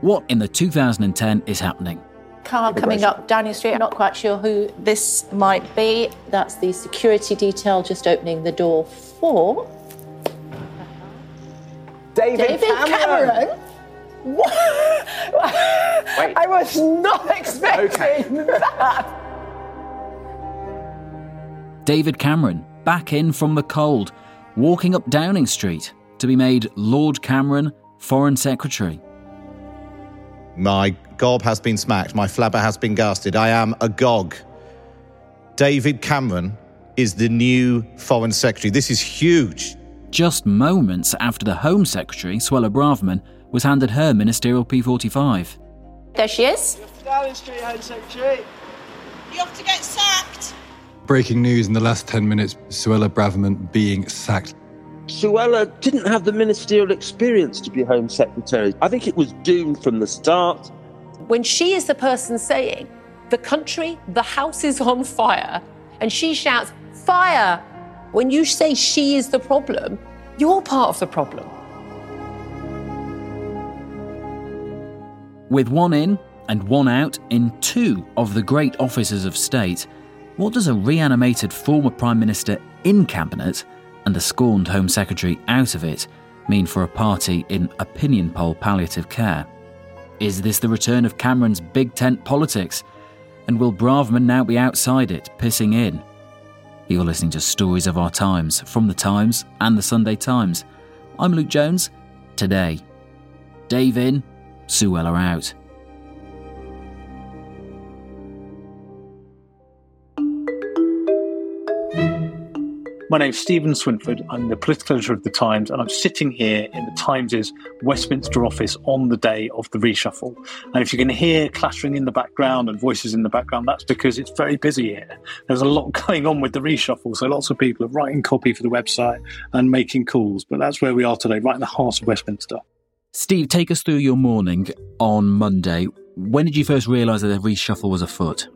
What in the 2010 is happening? car coming up Downing Street. I'm not quite sure who this might be. That's the security detail just opening the door for David, David Cameron. Cameron. What? Wait. I was not expecting that. David Cameron, back in from the cold, walking up Downing Street to be made Lord Cameron Foreign Secretary. My gob has been smacked. My flabber has been gasted. I am agog. David Cameron is the new Foreign Secretary. This is huge. Just moments after the Home Secretary, Suella Braverman, was handed her ministerial P45. There she is. Downing Street Home Secretary. You have to get sacked. Breaking news in the last 10 minutes Suella Braverman being sacked. Suella didn't have the ministerial experience to be Home Secretary. I think it was doomed from the start. When she is the person saying, the country, the house is on fire, and she shouts, fire. When you say she is the problem, you're part of the problem. With one in and one out in two of the great offices of state, what does a reanimated former Prime Minister in Cabinet and a scorned Home Secretary out of it mean for a party in opinion poll palliative care? Is this the return of Cameron's big tent politics? And will Braverman now be outside it, pissing in? You're listening to Stories of Our Times from The Times and The Sunday Times. I'm Luke Jones. Today, Dave in, Sue Suella out. My name's Steven Swinford. I'm the political editor of The Times, and I'm sitting here in The Times' Westminster office on the day of the reshuffle. And if you can hear clattering in the background and voices in the background, that's because it's very busy here. There's a lot going on with the reshuffle, so lots of people are writing copy for the website and making calls. But that's where we are today, right in the heart of Westminster. Steve, take us through your morning on Monday. When did you first realise that the reshuffle was afoot?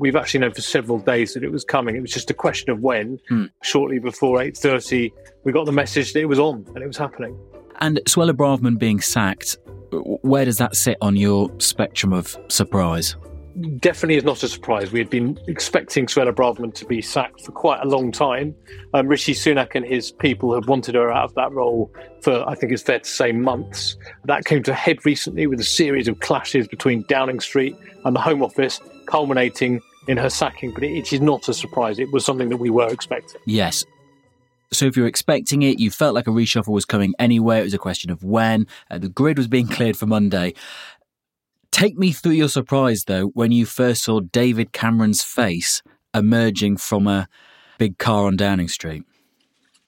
We've actually known for several days that it was coming. It was just a question of when. Hmm. Shortly before eight thirty, we got the message that it was on and it was happening. And Suella Braverman being sacked, where does that sit on your spectrum of surprise? Definitely is not a surprise. We had been expecting Suella Braverman to be sacked for quite a long time. Um, Rishi Sunak and his people have wanted her out of that role for, I think it's fair to say, months. That came to a head recently with a series of clashes between Downing Street and the Home Office, culminating in her sacking, but it, is not a surprise. It was something that we were expecting. Yes. So if you're expecting it, you felt like a reshuffle was coming anyway. It was a question of when. Uh, the grid was being cleared for Monday. Take me through your surprise, though, when you first saw David Cameron's face emerging from a big car on Downing Street.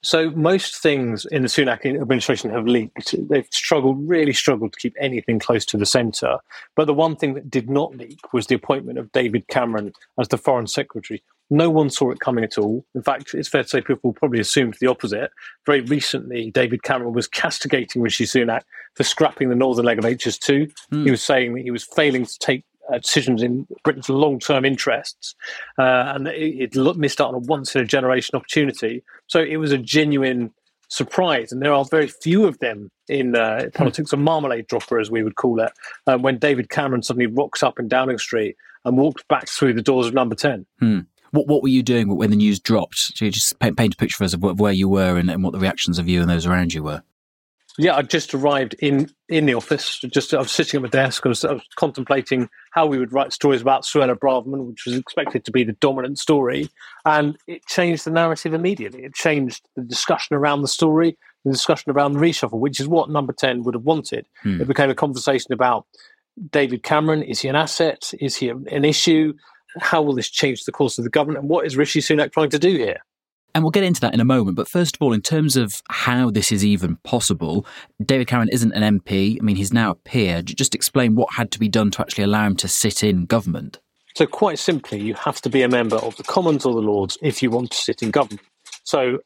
So most things in the Sunak administration have leaked. They've struggled, really struggled to keep anything close to the centre. But the one thing that did not leak was the appointment of David Cameron as the Foreign Secretary. No one saw it coming at all. In fact, it's fair to say people probably assumed the opposite. Very recently, David Cameron was castigating Rishi Sunak for scrapping the northern leg of HS2. Hmm. He was saying that he was failing to take decisions in Britain's long-term interests, uh, and it, it missed out on a once-in-a-generation opportunity. So it was a genuine surprise, and there are very few of them in uh, politics. A marmalade dropper, as we would call it, uh, when David Cameron suddenly rocks up in Downing Street and walked back through the doors of number 10. Hmm. What, what were you doing when the news dropped? So you just paint, paint a picture for us of where you were and, and what the reactions of you and those around you were. Yeah, I just arrived in in the office. Just I was sitting at my desk. I was, I was contemplating how we would write stories about Suella Braverman, which was expected to be the dominant story, and it changed the narrative immediately. It changed the discussion around the story, the discussion around the reshuffle, which is what Number Ten would have wanted. Hmm. It became a conversation about David Cameron. Is he an asset? Is he an issue? How will this change the course of the government? And what is Rishi Sunak trying to do here? And we'll get into that in a moment. But first of all, in terms of how this is even possible, David Cameron isn't an MP. I mean, he's now a peer. Just explain what had to be done to actually allow him to sit in government. So, quite simply, you have to be a member of the Commons or the Lords if you want to sit in government. So,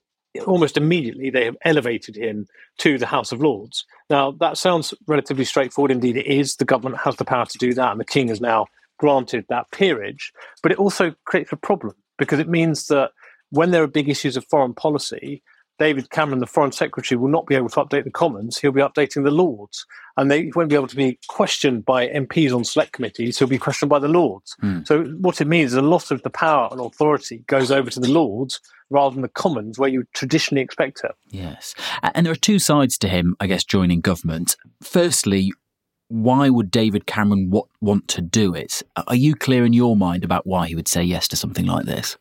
almost immediately, they have elevated him to the House of Lords. Now, that sounds relatively straightforward. Indeed, it is. The government has the power to do that, and the King has now granted that peerage. But it also creates a problem because it means that when there are big issues of foreign policy, David Cameron, the Foreign Secretary, will not be able to update the Commons. He'll be updating the Lords. And they won't be able to be questioned by MPs on select committees. He'll be questioned by the Lords. Mm. So, what it means is a lot of the power and authority goes over to the Lords rather than the Commons, where you traditionally expect it. Yes. And there are two sides to him, I guess, joining government. Firstly, why would David Cameron want to do it? Are you clear in your mind about why he would say yes to something like this?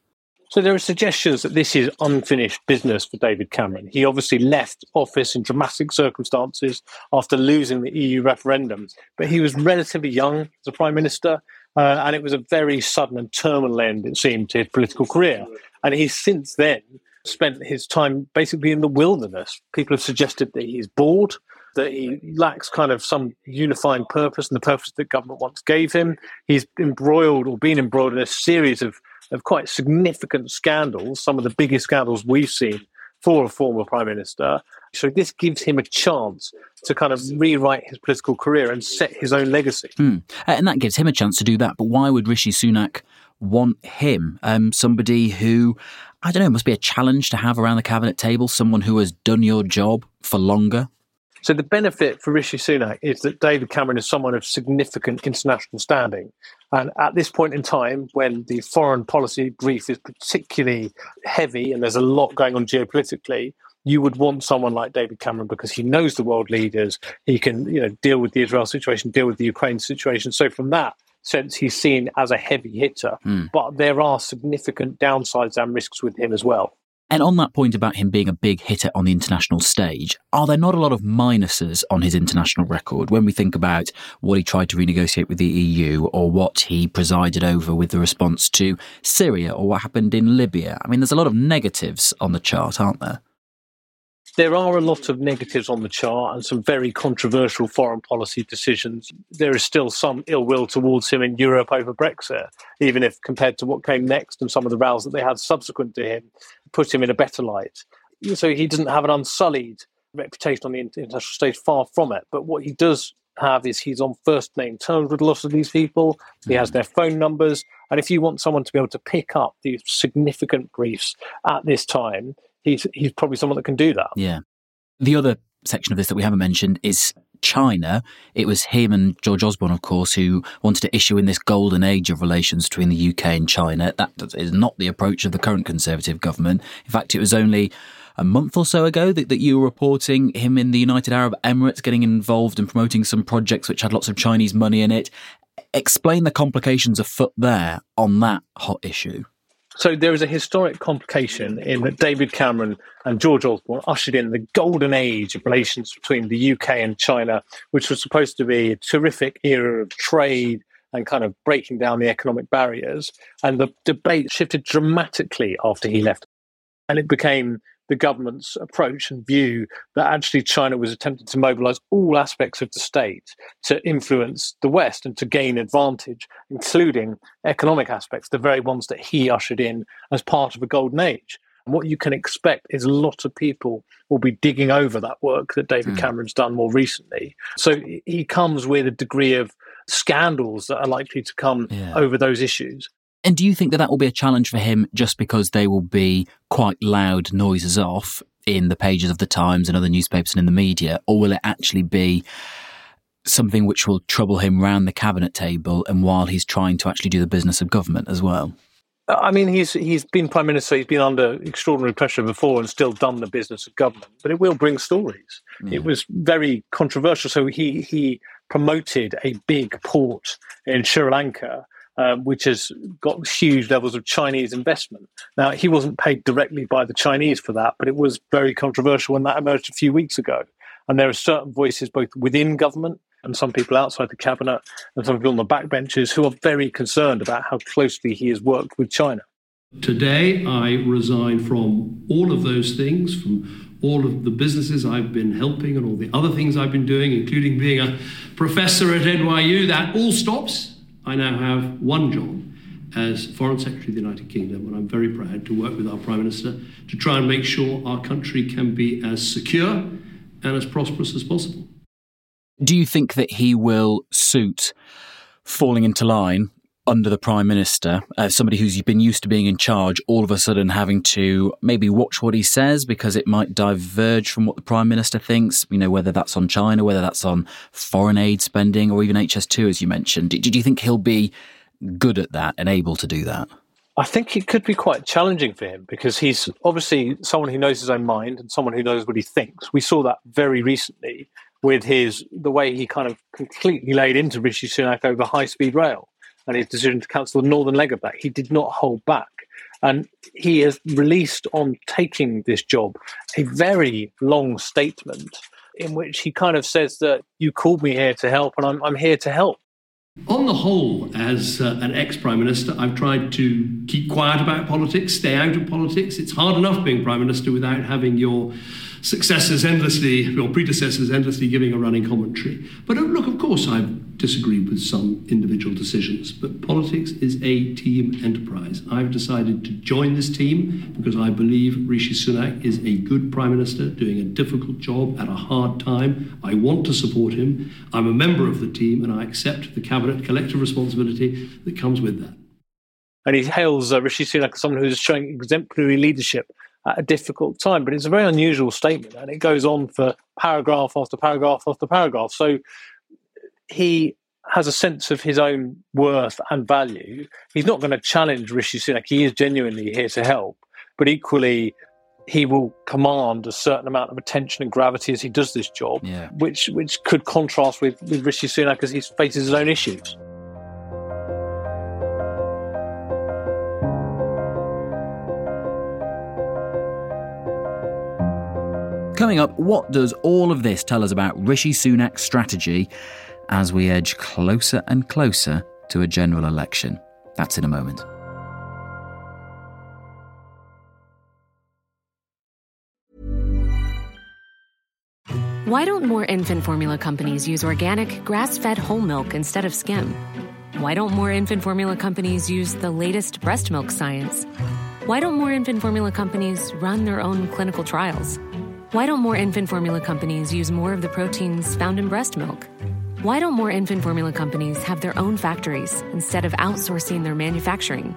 So there are suggestions that this is unfinished business for David Cameron. He obviously left office in dramatic circumstances after losing the EU referendum, but he was relatively young as a prime minister, uh, and it was a very sudden and terminal end, it seemed, to his political career. And he's since then spent his time basically in the wilderness. People have suggested that he's bored, that he lacks kind of some unifying purpose and the purpose that government once gave him. He's embroiled or been embroiled in a series of of quite significant scandals, some of the biggest scandals we've seen for a former prime minister. So this gives him a chance to kind of rewrite his political career and set his own legacy. Mm. And that gives him a chance to do that. But why would Rishi Sunak want him? Um, somebody who, I don't know, must be a challenge to have around the cabinet table, someone who has done your job for longer. So the benefit for Rishi Sunak is that David Cameron is someone of significant international standing. And at this point in time, when the foreign policy brief is particularly heavy and there's a lot going on geopolitically, you would want someone like David Cameron because he knows the world leaders. He can, you know, deal with the Israel situation, deal with the Ukraine situation. So from that sense, he's seen as a heavy hitter. Mm. But there are significant downsides and risks with him as well. And on that point about him being a big hitter on the international stage, are there not a lot of minuses on his international record when we think about what he tried to renegotiate with the EU or what he presided over with the response to Syria or what happened in Libya? I mean, there's a lot of negatives on the chart, aren't there? There are a lot of negatives on the chart and some very controversial foreign policy decisions. There is still some ill will towards him in Europe over Brexit, even if compared to what came next and some of the rows that they had subsequent to him put him in a better light. So he doesn't have an unsullied reputation on the international stage, far from it. But what he does have is he's on first name terms with a lot of these people. He has mm. their phone numbers. And if you want someone to be able to pick up these significant briefs at this time, he's he's probably someone that can do that. Yeah. The other section of this that we haven't mentioned is China. It was him and George Osborne, of course, who wanted to issue in this golden age of relations between the UK and China. That is not the approach of the current Conservative government. In fact, it was only a month or so ago that, that you were reporting him in the United Arab Emirates getting involved in promoting some projects which had lots of Chinese money in it. Explain the complications afoot there on that hot issue. So there is a historic complication in that David Cameron and George Osborne ushered in the golden age of relations between the UK and China, which was supposed to be a terrific era of trade and kind of breaking down the economic barriers. And the debate shifted dramatically after he left. And it became the government's approach and view that actually China was attempting to mobilize all aspects of the state to influence the West and to gain advantage, including economic aspects, the very ones that he ushered in as part of a golden age. And what you can expect is a lot of people will be digging over that work that David mm. Cameron's done more recently. So he comes with a degree of scandals that are likely to come yeah. over those issues. And do you think that that will be a challenge for him just because they will be quite loud noises off in the pages of the Times and other newspapers and in the media? Or will it actually be something which will trouble him round the cabinet table and while he's trying to actually do the business of government as well? I mean, he's he's been prime minister. He's been under extraordinary pressure before and still done the business of government. But it will bring stories. Yeah. It was very controversial. So he he promoted a big port in Sri Lanka, um, which has got huge levels of Chinese investment. Now he wasn't paid directly by the Chinese for that, but it was very controversial when that emerged a few weeks ago. And there are certain voices both within government and some people outside the cabinet and some people on the backbenches who are very concerned about how closely he has worked with China. Today, I resign from all of those things, from all of the businesses I've been helping and all the other things I've been doing, including being a professor at NYU. That all stops. I now have one job as Foreign Secretary of the United Kingdom, and I'm very proud to work with our Prime Minister to try and make sure our country can be as secure and as prosperous as possible. Do you think that he will suit falling into line under the prime minister, uh, somebody who's been used to being in charge, all of a sudden having to maybe watch what he says because it might diverge from what the prime minister thinks. You know, whether that's on China, whether that's on foreign aid spending, or even HS2, as you mentioned. Do, you think he'll be good at that and able to do that? I think it could be quite challenging for him because he's obviously someone who knows his own mind and someone who knows what he thinks. We saw that very recently with his the way he kind of completely laid into Rishi Sunak over high speed rail and his decision to cancel the northern leg of that. He did not hold back. And he has released on taking this job a very long statement in which he kind of says that you called me here to help and I'm, I'm here to help. On the whole, as uh, an ex Prime Minister, I've tried to keep quiet about politics, stay out of politics. It's hard enough being Prime Minister without having your successors endlessly, your predecessors endlessly giving a running commentary. But uh, look, of course, I've disagreed with some individual decisions, but politics is a team enterprise. I've decided to join this team because I believe Rishi Sunak is a good Prime Minister doing a difficult job at a hard time. I want to support him. I'm a member of the team and I accept the cabinet collective responsibility that comes with that. And he hails uh, Rishi Sunak as someone who's showing exemplary leadership at a difficult time. But it's a very unusual statement, and it goes on for paragraph after paragraph after paragraph. So he has a sense of his own worth and value. He's not going to challenge Rishi Sunak. He is genuinely here to help, but equally, he will command a certain amount of attention and gravity as he does this job, yeah. which which could contrast with, with Rishi Sunak as he faces his own issues. Coming up, what does all of this tell us about Rishi Sunak's strategy as we edge closer and closer to a general election? That's in a moment. Why don't more infant formula companies use organic, grass fed whole milk instead of skim? Why don't more infant formula companies use the latest breast milk science? Why don't more infant formula companies run their own clinical trials? Why don't more infant formula companies use more of the proteins found in breast milk? Why don't more infant formula companies have their own factories instead of outsourcing their manufacturing?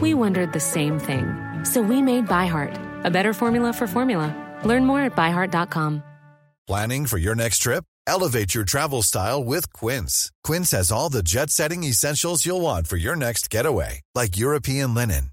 We wondered the same thing. So we made ByHeart, a better formula for formula. Learn more at byheart.com. Planning for your next trip? Elevate your travel style with Quince. Quince has all the jet setting essentials you'll want for your next getaway, like European linen,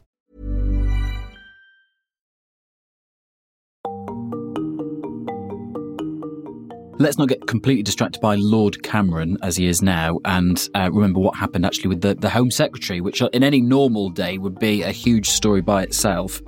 Let's not get completely distracted by Lord Cameron as he is now, and uh, remember what happened actually with the, the Home Secretary, which in any normal day would be a huge story by itself.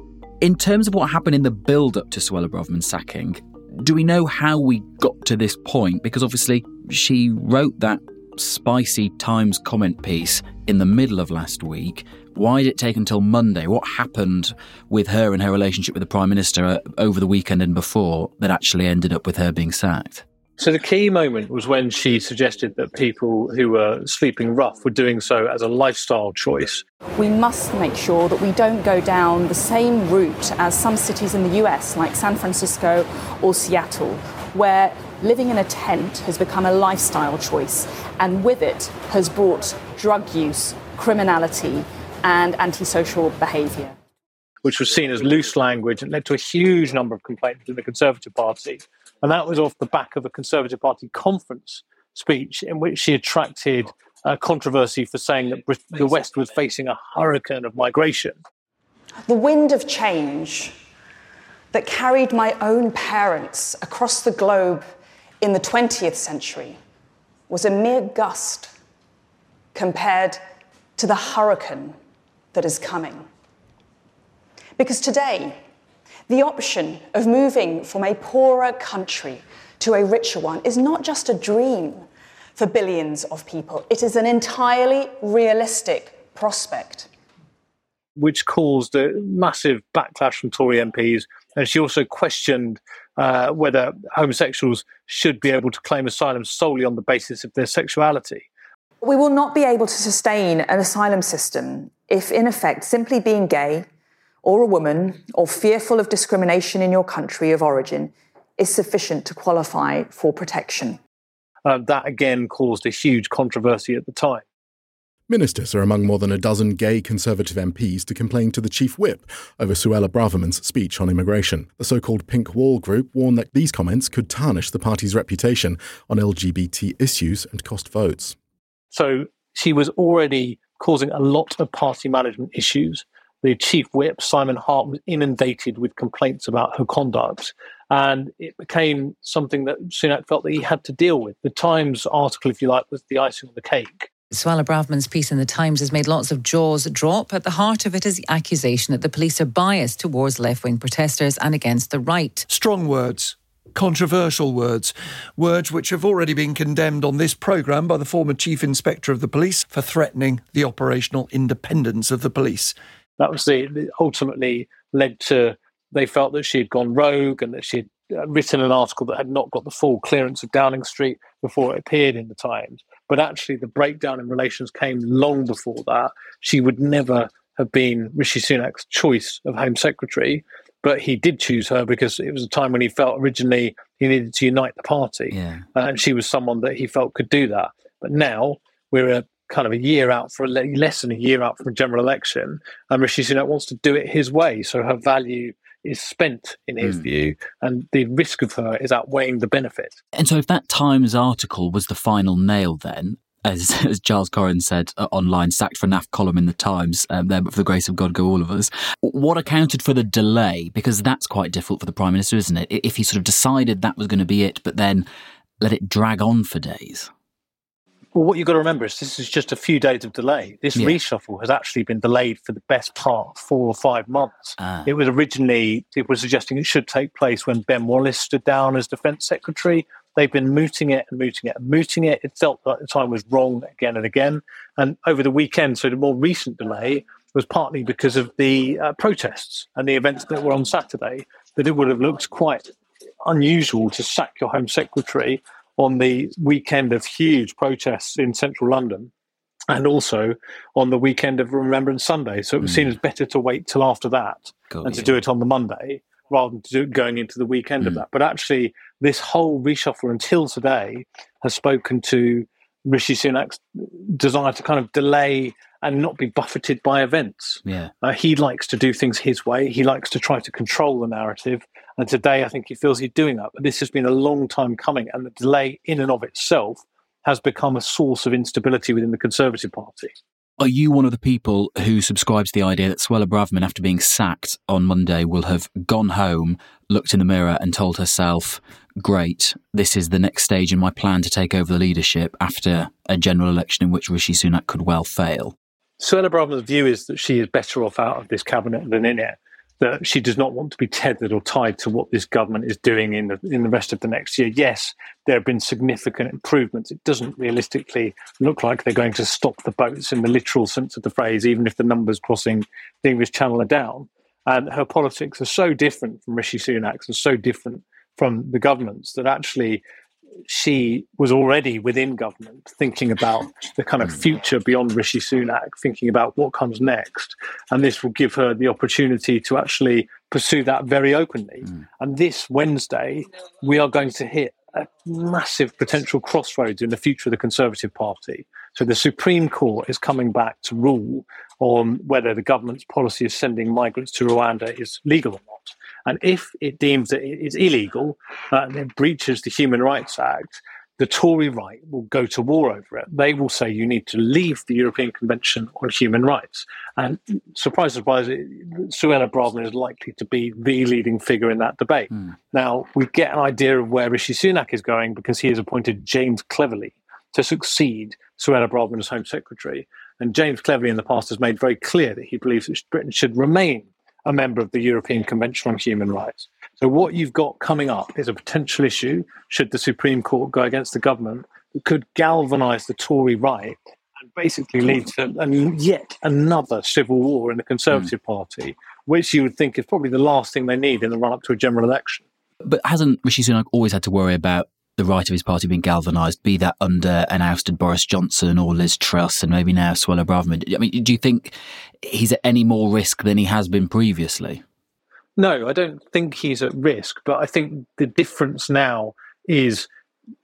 In terms of what happened in the build up to Suella Braverman's sacking, do we know how we got to this point? Because obviously she wrote that spicy Times comment piece in the middle of last week. Why did it take until Monday? What happened with her and her relationship with the Prime Minister uh, over the weekend and before that actually ended up with her being sacked? So the key moment was when she suggested that people who were sleeping rough were doing so as a lifestyle choice. We must make sure that we don't go down the same route as some cities in the US, like San Francisco or Seattle, where living in a tent has become a lifestyle choice, and with it has brought drug use, criminality, and antisocial behaviour. Which was seen as loose language and led to a huge number of complaints in the Conservative Party. And that was off the back of a Conservative Party conference speech in which she attracted uh, controversy for saying that Brit- the West was facing a hurricane of migration. The wind of change that carried my own parents across the globe in the 20th century was a mere gust compared to the hurricane that is coming. Because today, the option of moving from a poorer country to a richer one is not just a dream for billions of people, it is an entirely realistic prospect. Which caused a massive backlash from Tory MPs. And she also questioned uh, whether homosexuals should be able to claim asylum solely on the basis of their sexuality. We will not be able to sustain an asylum system if, in effect, simply being gay or a woman or fearful of discrimination in your country of origin is sufficient to qualify for protection. Uh, that again caused a huge controversy at the time. Ministers are among more than a dozen gay Conservative MPs to complain to the Chief Whip over Suella Braverman's speech on immigration. The so called Pink Wall group warned that these comments could tarnish the party's reputation on LGBT issues and cost votes. So she was already causing a lot of party management issues. The chief whip, Simon Hart, was inundated with complaints about her conduct. And it became something that Sunak felt that he had to deal with. The Times article, if you like, was the icing on the cake. Suella Braverman's piece in the Times has made lots of jaws drop. At the heart of it is the accusation that the police are biased towards left wing protesters and against the right. Strong words controversial words, words which have already been condemned on this programme by the former Chief Inspector of the Police for threatening the operational independence of the police. That was the ultimately led to they felt that she had gone rogue and that she had uh, written an article that had not got the full clearance of Downing Street before it appeared in the Times. But actually, the breakdown in relations came long before that. She would never have been Rishi Sunak's choice of Home Secretary but he did choose her because it was a time when he felt originally he needed to unite the party, yeah. uh, and she was someone that he felt could do that. But now we're a kind of a year out for a less than a year out from a general election, and Rishi Sunak wants to do it his way, so her value is spent in his Mm. view, and the risk of her is outweighing the benefit. And so, if that Times article was the final nail, then, as, as Giles Coren said uh, online, sacked for NAF column in the Times, um, there, but for the grace of God go all of us, what accounted for the delay? Because that's quite difficult for the Prime Minister, isn't it? If he sort of decided that was going to be it, but then let it drag on for days. Well, what you've got to remember is this is just a few days of delay. This Yeah. reshuffle has actually been delayed for the best part of four or five months. Ah. It was originally, it was suggesting it should take place when Ben Wallace stood down as Defence Secretary. They've been mooting it and mooting it and mooting it. It felt like the time was wrong again and again. And over the weekend, so the more recent delay was partly because of the uh, protests and the events that were on Saturday, that it would have looked quite unusual to sack your Home Secretary on the weekend of huge protests in central London and also on the weekend of Remembrance Sunday. So it was seen as better to wait till after that Got and to do it on the Monday rather than to do it going into the weekend of that. But actually, this whole reshuffle until today has spoken to Rishi Sunak's desire to kind of delay and not be buffeted by events. Yeah. Uh, he likes to do things his way. He likes to try to control the narrative. And today, I think he feels he's doing that. But this has been a long time coming, and the delay in and of itself has become a source of instability within the Conservative Party. Are you one of the people who subscribes to the idea that Suella Braverman, after being sacked on Monday, will have gone home, looked in the mirror, and told herself, Great, this is the next stage in my plan to take over the leadership after a general election in which Rishi Sunak could well fail? Suella Braverman's view is that she is better off out of this cabinet than in it. That she does not want to be tethered or tied to what this government is doing in the in the rest of the next year. Yes, there have been significant improvements. It doesn't realistically look like they're going to stop the boats in the literal sense of the phrase, even if the numbers crossing the English Channel are down. And her politics are so different from Rishi Sunak's and so different from the government's that actually she was already within government thinking about the kind of hmm. future beyond Rishi Sunak, thinking about what comes next. And this will give her the opportunity to actually pursue that very openly. Mm. And this Wednesday, we are going to hit a massive potential crossroads in the future of the Conservative Party. So the Supreme Court is coming back to rule on whether the government's policy of sending migrants to Rwanda is legal or not. And if it deems that it is illegal uh, and it breaches the Human Rights Act, the Tory right will go to war over it. They will say you need to leave the European Convention on Human Rights. And surprise, surprise, Suella Braverman is likely to be the leading figure in that debate. Mm. Now, we get an idea of where Rishi Sunak is going because he has appointed James Cleverly to succeed Suella Braverman as Home Secretary. And James Cleverly in the past has made very clear that he believes that Britain should remain a member of the European Convention on Human Rights. So, what you've got coming up is a potential issue, should the Supreme Court go against the government, that could galvanise the Tory right and basically lead to yet another civil war in the Conservative mm. Party, which you would think is probably the last thing they need in the run up to a general election. But hasn't Rishi Sunak always had to worry about the right of his party being galvanised, be that under an ousted Boris Johnson or Liz Truss and maybe now Suella Braverman. I mean, do you think he's at any more risk than he has been previously? No, I don't think he's at risk, but I think the difference now is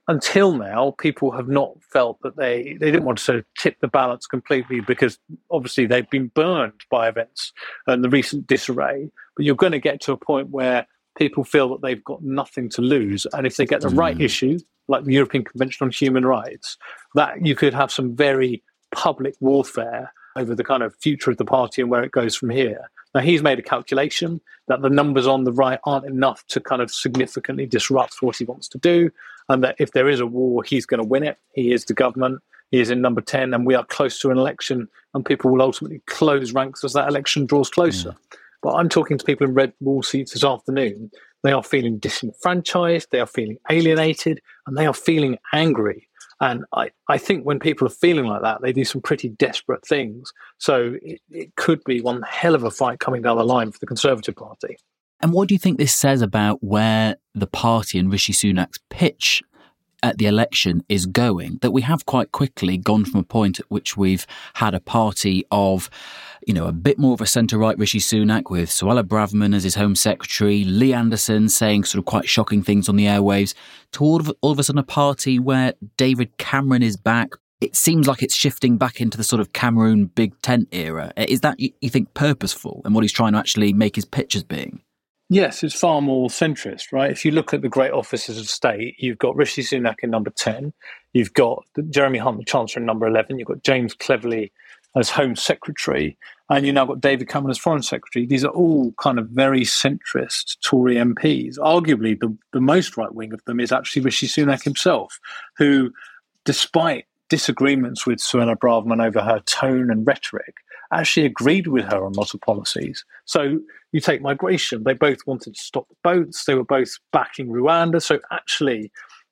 until now, people have not felt that they, they didn't want to sort of tip the balance completely because obviously they've been burned by events and the recent disarray. But you're going to get to a point where people feel that they've got nothing to lose. And if they get the mm. right issue, like the European Convention on Human Rights, that you could have some very public warfare over the kind of future of the party and where it goes from here. Now, he's made a calculation that the numbers on the right aren't enough to kind of significantly disrupt what he wants to do, and that if there is a war, he's going to win it. He is the government. He is in number 10, and we are close to an election, and people will ultimately close ranks as that election draws closer. Mm. But I'm talking to people in red wall seats this afternoon. They are feeling disenfranchised, they are feeling alienated, and they are feeling angry. And I, I think when people are feeling like that, they do some pretty desperate things. So it, it could be one hell of a fight coming down the line for the Conservative Party. And what do you think this says about where the party and Rishi Sunak's pitch at the election is going that we have quite quickly gone from a point at which we've had a party of you know, a bit more of a centre right Rishi Sunak with Suella Braverman as his Home Secretary, Lee Anderson saying sort of quite shocking things on the airwaves, to all of, all of a sudden a party where David Cameron is back. It seems like it's shifting back into the sort of Cameroon big tent era. Is that, you, think, purposeful and what he's trying to actually make his pitch as being? Yes, it's far more centrist, right? If you look at the great offices of state, you've got Rishi Sunak in number 10, you've got Jeremy Hunt, the Chancellor, in number 11, you've got James Cleverly as Home Secretary, and you've now got David Cameron as Foreign Secretary. These are all kind of very centrist Tory MPs. Arguably, the, the most right wing of them is actually Rishi Sunak himself, who, despite disagreements with Suella Braverman over her tone and rhetoric, actually agreed with her on lots of policies. So you take migration, they both wanted to stop the boats, they were both backing Rwanda. So actually,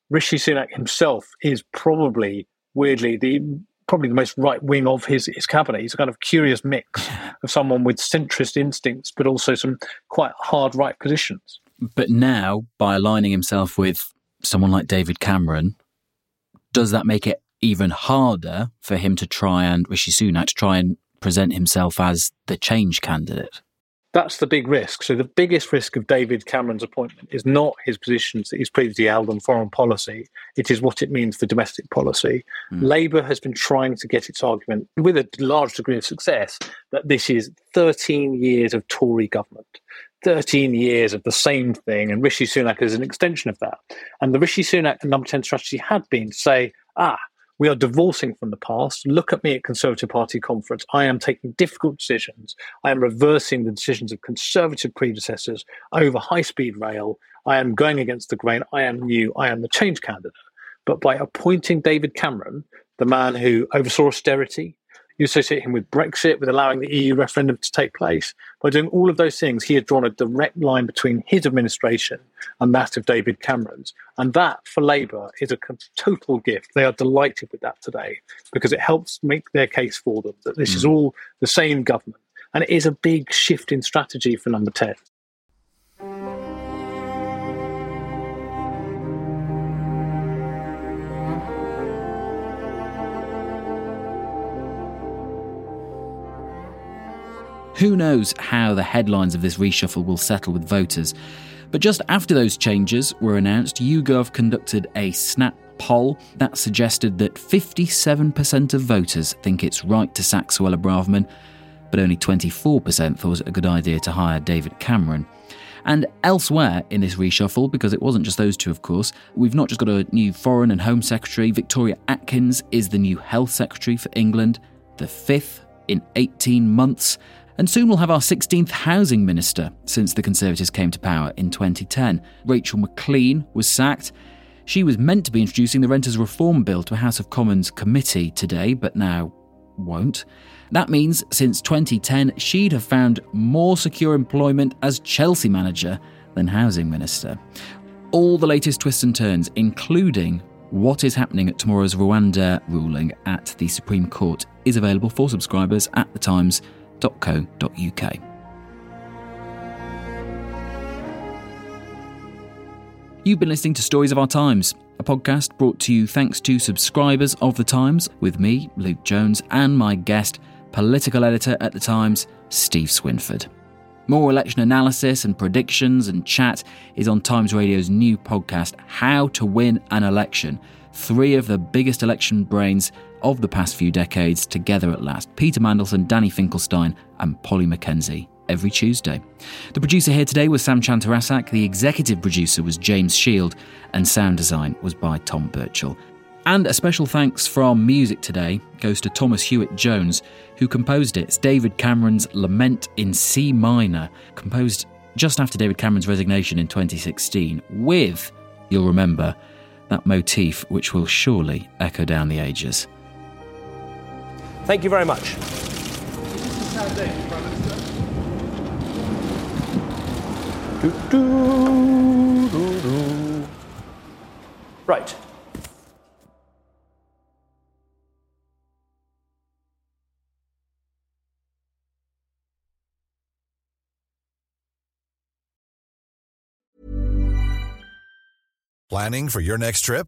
Rishi Sunak himself is probably, weirdly, the probably the most right wing of his, his cabinet. He's a kind of curious mix of someone with centrist instincts, but also some quite hard right positions. But now, by aligning himself with someone like David Cameron, does that make it even harder for him to try and Rishi Sunak to try and present himself as the change candidate? That's the big risk. So the biggest risk of David Cameron's appointment is not his positions that he's previously held on foreign policy. It is what it means for domestic policy. Mm. Labour has been trying to get its argument with a large degree of success that this is 13 years of Tory government. 13 years of the same thing, and Rishi Sunak is an extension of that. And the Rishi Sunak number 10 strategy had been to say, ah, we are divorcing from the past. Look at me at Conservative Party conference. I am taking difficult decisions. I am reversing the decisions of Conservative predecessors over high speed rail. I am going against the grain. I am new. I am the change candidate. But by appointing David Cameron, the man who oversaw austerity, You associate him with Brexit, with allowing the EU referendum to take place. By doing all of those things, he had drawn a direct line between his administration and that of David Cameron's. And that, for Labour, is a total gift. They are delighted with that today because it helps make their case for them that this mm. is all the same government. And it is a big shift in strategy for number 10. Who knows how the headlines of this reshuffle will settle with voters? But just after those changes were announced, YouGov conducted a snap poll that suggested that 57% of voters think it's right to sack Suella Braverman, but only 24% thought it a good idea to hire David Cameron. And elsewhere in this reshuffle, because it wasn't just those two, of course, we've not just got a new Foreign and Home Secretary, Victoria Atkins is the new Health Secretary for England, the fifth in 18 months. And soon we'll have our 16th housing minister since the Conservatives came to power in 2010. Rachel Maclean was sacked. She was meant to be introducing the Renters Reform Bill to a House of Commons committee today, but now won't. That means since 2010, she'd have found more secure employment as Chelsea manager than housing minister. All the latest twists and turns, including what is happening at tomorrow's Rwanda ruling at the Supreme Court, is available for subscribers at the Times www.ecom.co.uk. You've been listening to Stories of Our Times, a podcast brought to you thanks to subscribers of The Times, with me, Luke Jones, and my guest, political editor at The Times, Steve Swinford. More election analysis and predictions and chat is on Times Radio's new podcast, How to Win an Election. Three of the biggest election brains of the past few decades together at last Peter Mandelson, Danny Finkelstein, and Polly Mackenzie every Tuesday. The producer here today was Sam Chantarasak, the executive producer was James Shield, and sound design was by Tom Birchall. And a special thanks from music today goes to Thomas Hewitt Jones, who composed it. It's David Cameron's Lament in C minor, composed just after David Cameron's resignation in 2016, with, you'll remember, that motif which will surely echo down the ages. Thank you very much. Right. Planning for your next trip?